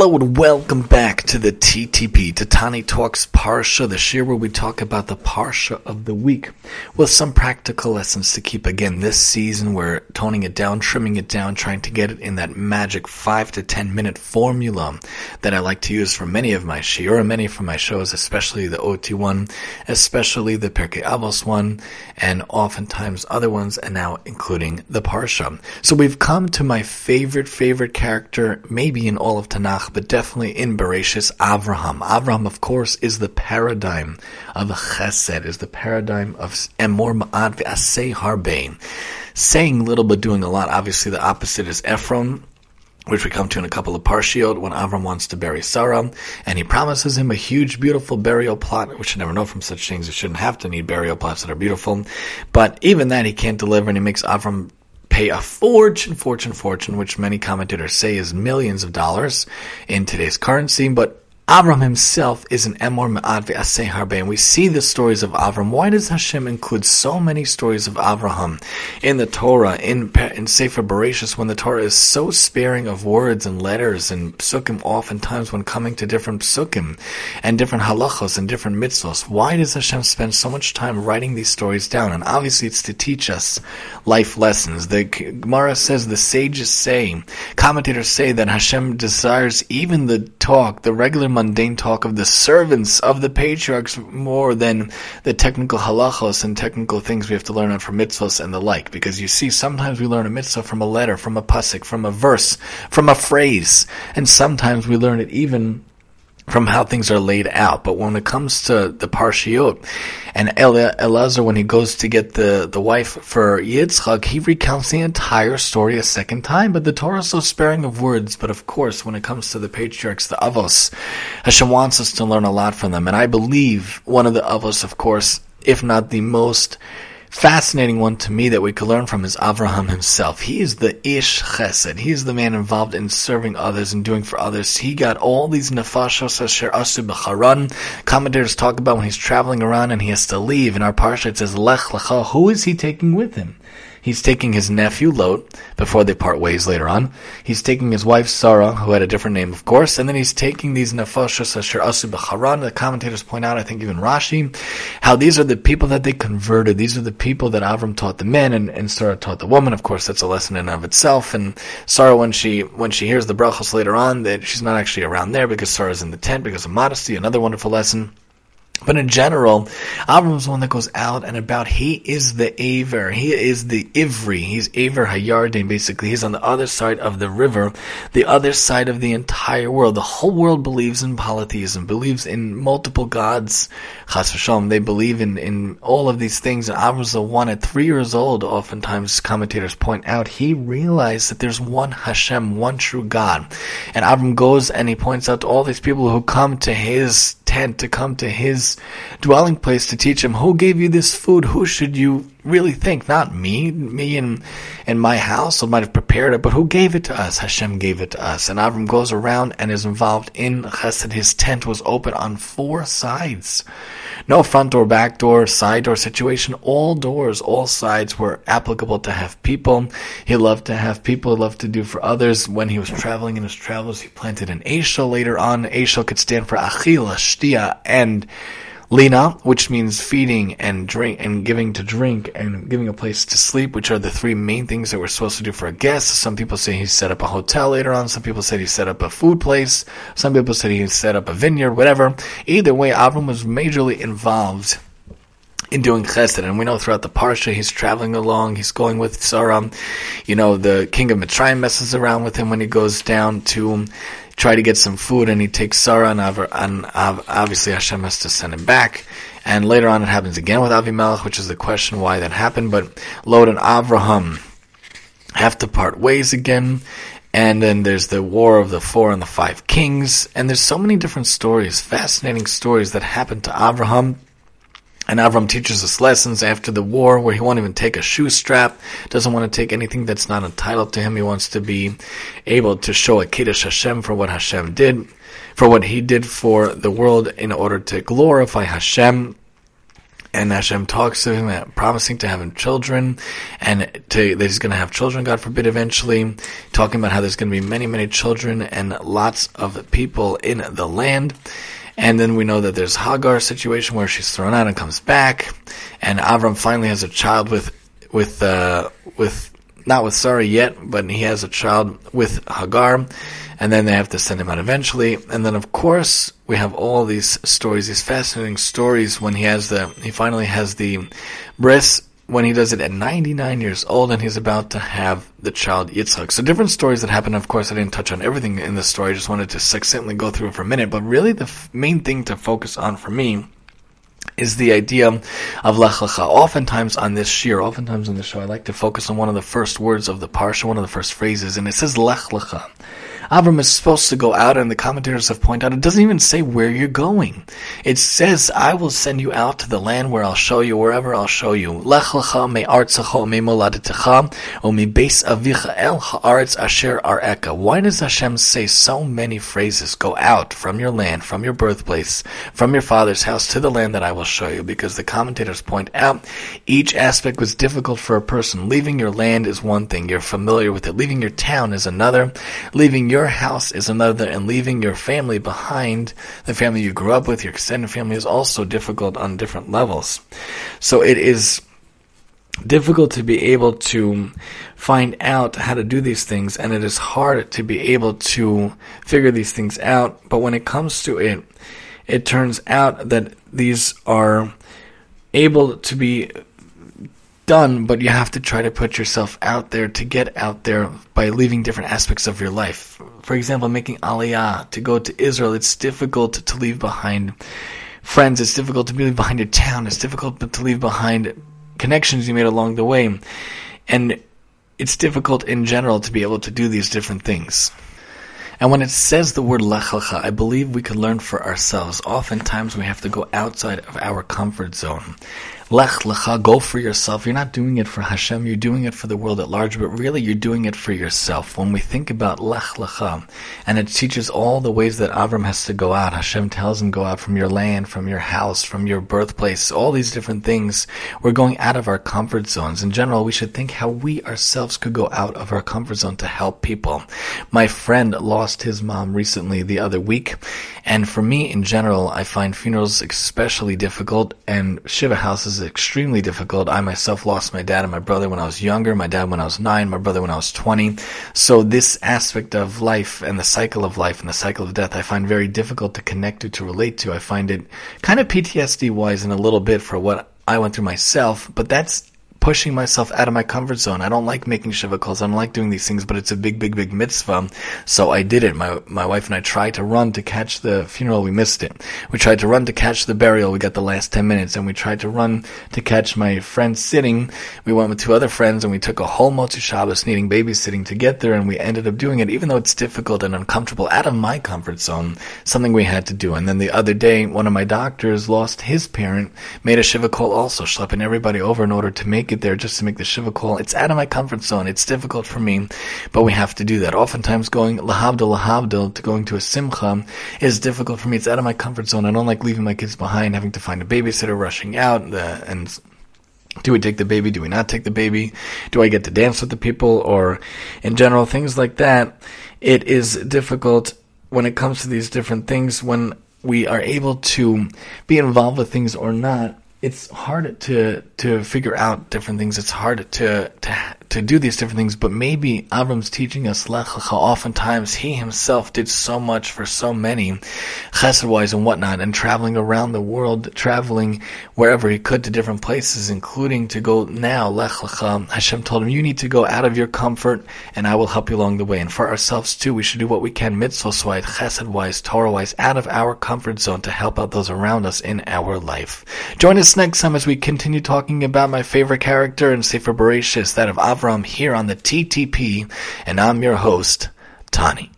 Hello and welcome back to the TTP, Tatani Talks Parsha, the share where we talk about the Parsha of the week with some practical lessons to keep. Again, this season we're toning it down, trimming it down, trying to get it in that magic five to ten minute formula that I like to use for many of my shiur, many from my shows, especially the OT one, especially the Pirkei Avos one, and oftentimes other ones, and now including the Parsha. So we've come to my favorite, favorite character, maybe in all of Tanakh But definitely in Bereshis, Avraham. Avraham, of course, is the paradigm of Chesed, is the paradigm of Emor Ma'ad Ve'asei Harbein. Saying little but doing a lot. Obviously, the opposite is Ephron, which we come to in a couple of parshiot when Avram wants to bury Sarah, and he promises him a huge, beautiful burial plot, which you never know from such things. You shouldn't have to need burial plots that are beautiful. But even that he can't deliver, and he makes Avram pay a fortune, fortune, fortune, which many commentators say is millions of dollars in today's currency, but Avram himself is an Emor Me'ad Ve'aseh Harbe, and we see the stories of Avram. Why does Hashem include so many stories of Avraham in the Torah, in, in Sefer Bereshis, when the Torah is so sparing of words and letters and psukim oftentimes when coming to different psukim and different halachos and different mitzvos? Why does Hashem spend so much time writing these stories down? And obviously it's to teach us life lessons. The Gemara says, the sages say, commentators say that Hashem desires even the talk, the regular mundane talk of the servants of the patriarchs more than the technical halachos and technical things we have to learn on from mitzvahs and the like. Because you see, sometimes we learn a mitzvah from a letter, from a pasuk, from a verse, from a phrase, and sometimes we learn it even from how things are laid out. But when it comes to the parshiot, and Elazar, when he goes to get the, the wife for Yitzchak, he recounts the entire story a second time. But the Torah is so sparing of words. But of course, when it comes to the patriarchs, the Avos, Hashem wants us to learn a lot from them. And I believe one of the Avos, of course, if not the most fascinating one to me that we could learn from is Avraham himself. He is the Ish Chesed. He is the man involved in serving others and doing for others. He got all these nefashos asher asu b'charan. Commentators talk about when he's traveling around and he has to leave. In our parsha it says Lech Lecha. Who is he taking with him? He's taking his nephew Lot before they part ways later on. He's taking his wife Sarah, who had a different name, of course, and then he's taking these nefashos asher asu b'charan. The commentators point out, I think even Rashi, how these are the people that they converted. These are the people that Avram taught the men, and, and Sarah taught the woman. Of course, that's a lesson in and of itself. And Sarah, when she when she hears the brachos later on, that she's not actually around there because Sarah's in the tent because of modesty. Another wonderful lesson. But in general, Avram is one that goes out and about. He is the Aver. He is the Ivri. He's Aver Hayarden, basically. He's on the other side of the river, the other side of the entire world. The whole world believes in polytheism, believes in multiple gods. Chas v'shalom. They believe in, in all of these things. And Avram was the one at three years old, oftentimes commentators point out, he realized that there's one Hashem, one true God. And Avram goes and he points out to all these people who come to his tent to come to his dwelling place to teach him who gave you this food who should you really think not me me and and my house might have prepared it but who gave it to us Hashem gave it to us and Avram goes around and is involved in chesed his tent was open on four sides no front door, back door, side door situation. All doors, all sides were applicable to have people. He loved to have people. He loved to do for others. When he was traveling in his travels, he planted an Eshel later on. Eshel could stand for Achila, Shtia, and Lina, which means feeding and drink and giving to drink and giving a place to sleep, which are the three main things that we're supposed to do for a guest. Some people say he set up a hotel later on. Some people said he set up a food place. Some people said he set up a vineyard, whatever. Either way, Avram was majorly involved in doing chesed. And we know throughout the parsha, he's traveling along, he's going with Sarah. You know, the king of Mitzrayim messes around with him when he goes down to try to get some food, and he takes Sarah, and, and obviously Hashem has to send him back. And later on, it happens again with Avimelech, which is the question why that happened. But Lot and Avraham have to part ways again. And then there's the war of the four and the five kings. And there's so many different stories, fascinating stories that happen to Avraham and Avram teaches us lessons after the war where he won't even take a shoe strap, doesn't want to take anything that's not entitled to him. He wants to be able to show a Kiddush Hashem for what Hashem did, for what he did for the world in order to glorify Hashem. and Hashem talks to him, uh, promising to have him children, and to, that he's going to have children, God forbid, eventually, talking about how there's going to be many, many children and lots of people in the land. And then we know that there's Hagar situation where she's thrown out and comes back, and Avram finally has a child with, with, uh, with, not with Sarah yet, but he has a child with Hagar and then they have to send him out eventually. And then, of course, we have all these stories, these fascinating stories when he has the, he finally has the bris when he does it at 99 years old and he's about to have the child Yitzchak. So different stories that happen. Of course, I didn't touch on everything in the story. I just wanted to succinctly go through it for a minute. But really, the f- main thing to focus on for me is the idea of Lech Lecha. Oftentimes on this shiur, oftentimes on this show, I like to focus on one of the first words of the parsha, one of the first phrases, and it says Lech Lecha. Avram is supposed to go out, and the commentators have pointed out it doesn't even say where you're going. It says, I will send you out to the land where I'll show you, wherever I'll show you. Lech lecha me me moladetecha, o me avicha el haaretz asher areka. Why does Hashem say so many phrases? Go out from your land, from your birthplace, from your father's house to the land that I will show you. Because the commentators point out each aspect was difficult for a person. Leaving your land is one thing. You're familiar with it. Leaving your town is another. Leaving your your house is another, and leaving your family behind, the family you grew up with, your extended family, is also difficult on different levels. So it is difficult to be able to find out how to do these things, and it is hard to be able to figure these things out. But when it comes to it, it turns out that these are able to be done, but you have to try to put yourself out there to get out there by leaving different aspects of your life. For example, making aliyah, to go to Israel, it's difficult to leave behind friends, it's difficult to leave behind your town, it's difficult to leave behind connections you made along the way. And it's difficult in general to be able to do these different things. And when it says the word lech lecha, I believe we can learn for ourselves. Oftentimes we have to go outside of our comfort zone. Lech lecha, go for yourself. You're not doing it for Hashem, you're doing it for the world at large, but really you're doing it for yourself. When we think about lech lecha, and it teaches all the ways that Avram has to go out, Hashem tells him go out from your land, from your house, from your birthplace, all these different things. We're going out of our comfort zones. In general, we should think how we ourselves could go out of our comfort zone to help people. My friend lost his mom recently the other week, and for me in general, I find funerals especially difficult and Shiva houses extremely difficult. I myself lost my dad and my brother when I was younger, my dad when I was nine, my brother when I was 20. So this aspect of life and the cycle of life and the cycle of death I find very difficult to connect to, to relate to. I find it kind of PTSD wise in a little bit for what I went through myself, but that's pushing myself out of my comfort zone. I don't like making shiva calls. I don't like doing these things, but it's a big, big, big mitzvah. So I did it. My my wife and I tried to run to catch the funeral. We missed it. We tried to run to catch the burial. We got the last ten minutes, and we tried to run to catch my friend sitting. We went with two other friends, and we took a whole Motzi Shabbos needing babysitting to get there, and we ended up doing it, even though it's difficult and uncomfortable, out of my comfort zone. Something we had to do. And then the other day, one of my doctors lost his parent, made a shiva call also, schlepping everybody over in order to make make there just to make the shiva call. It's out of my comfort zone. It's difficult for me, but we have to do that. Oftentimes going lahavdil lahavdil to going to a simcha is difficult for me. It's out of my comfort zone. I don't like leaving my kids behind, having to find a babysitter, rushing out, uh, and do we take the baby? Do we not take the baby? Do I get to dance with the people? Or in general, things like that. It is difficult when it comes to these different things when we are able to be involved with things or not it's hard to to figure out different things. It's hard to to to do these different things, but maybe Avram's teaching us Lech Lecha. Oftentimes, he himself did so much for so many, chesed-wise and whatnot, and traveling around the world, traveling wherever he could to different places, including to go now, Lech Lecha. Um, Hashem told him, you need to go out of your comfort, and I will help you along the way. And for ourselves too, we should do what we can, mitzvah-wise, chesed-wise, Torah-wise, out of our comfort zone to help out those around us in our life. Join us next time as we continue talking about my favorite character in Sefer Bereshis, that of Avram. Avram here on the TTP, and I'm your host, Tani.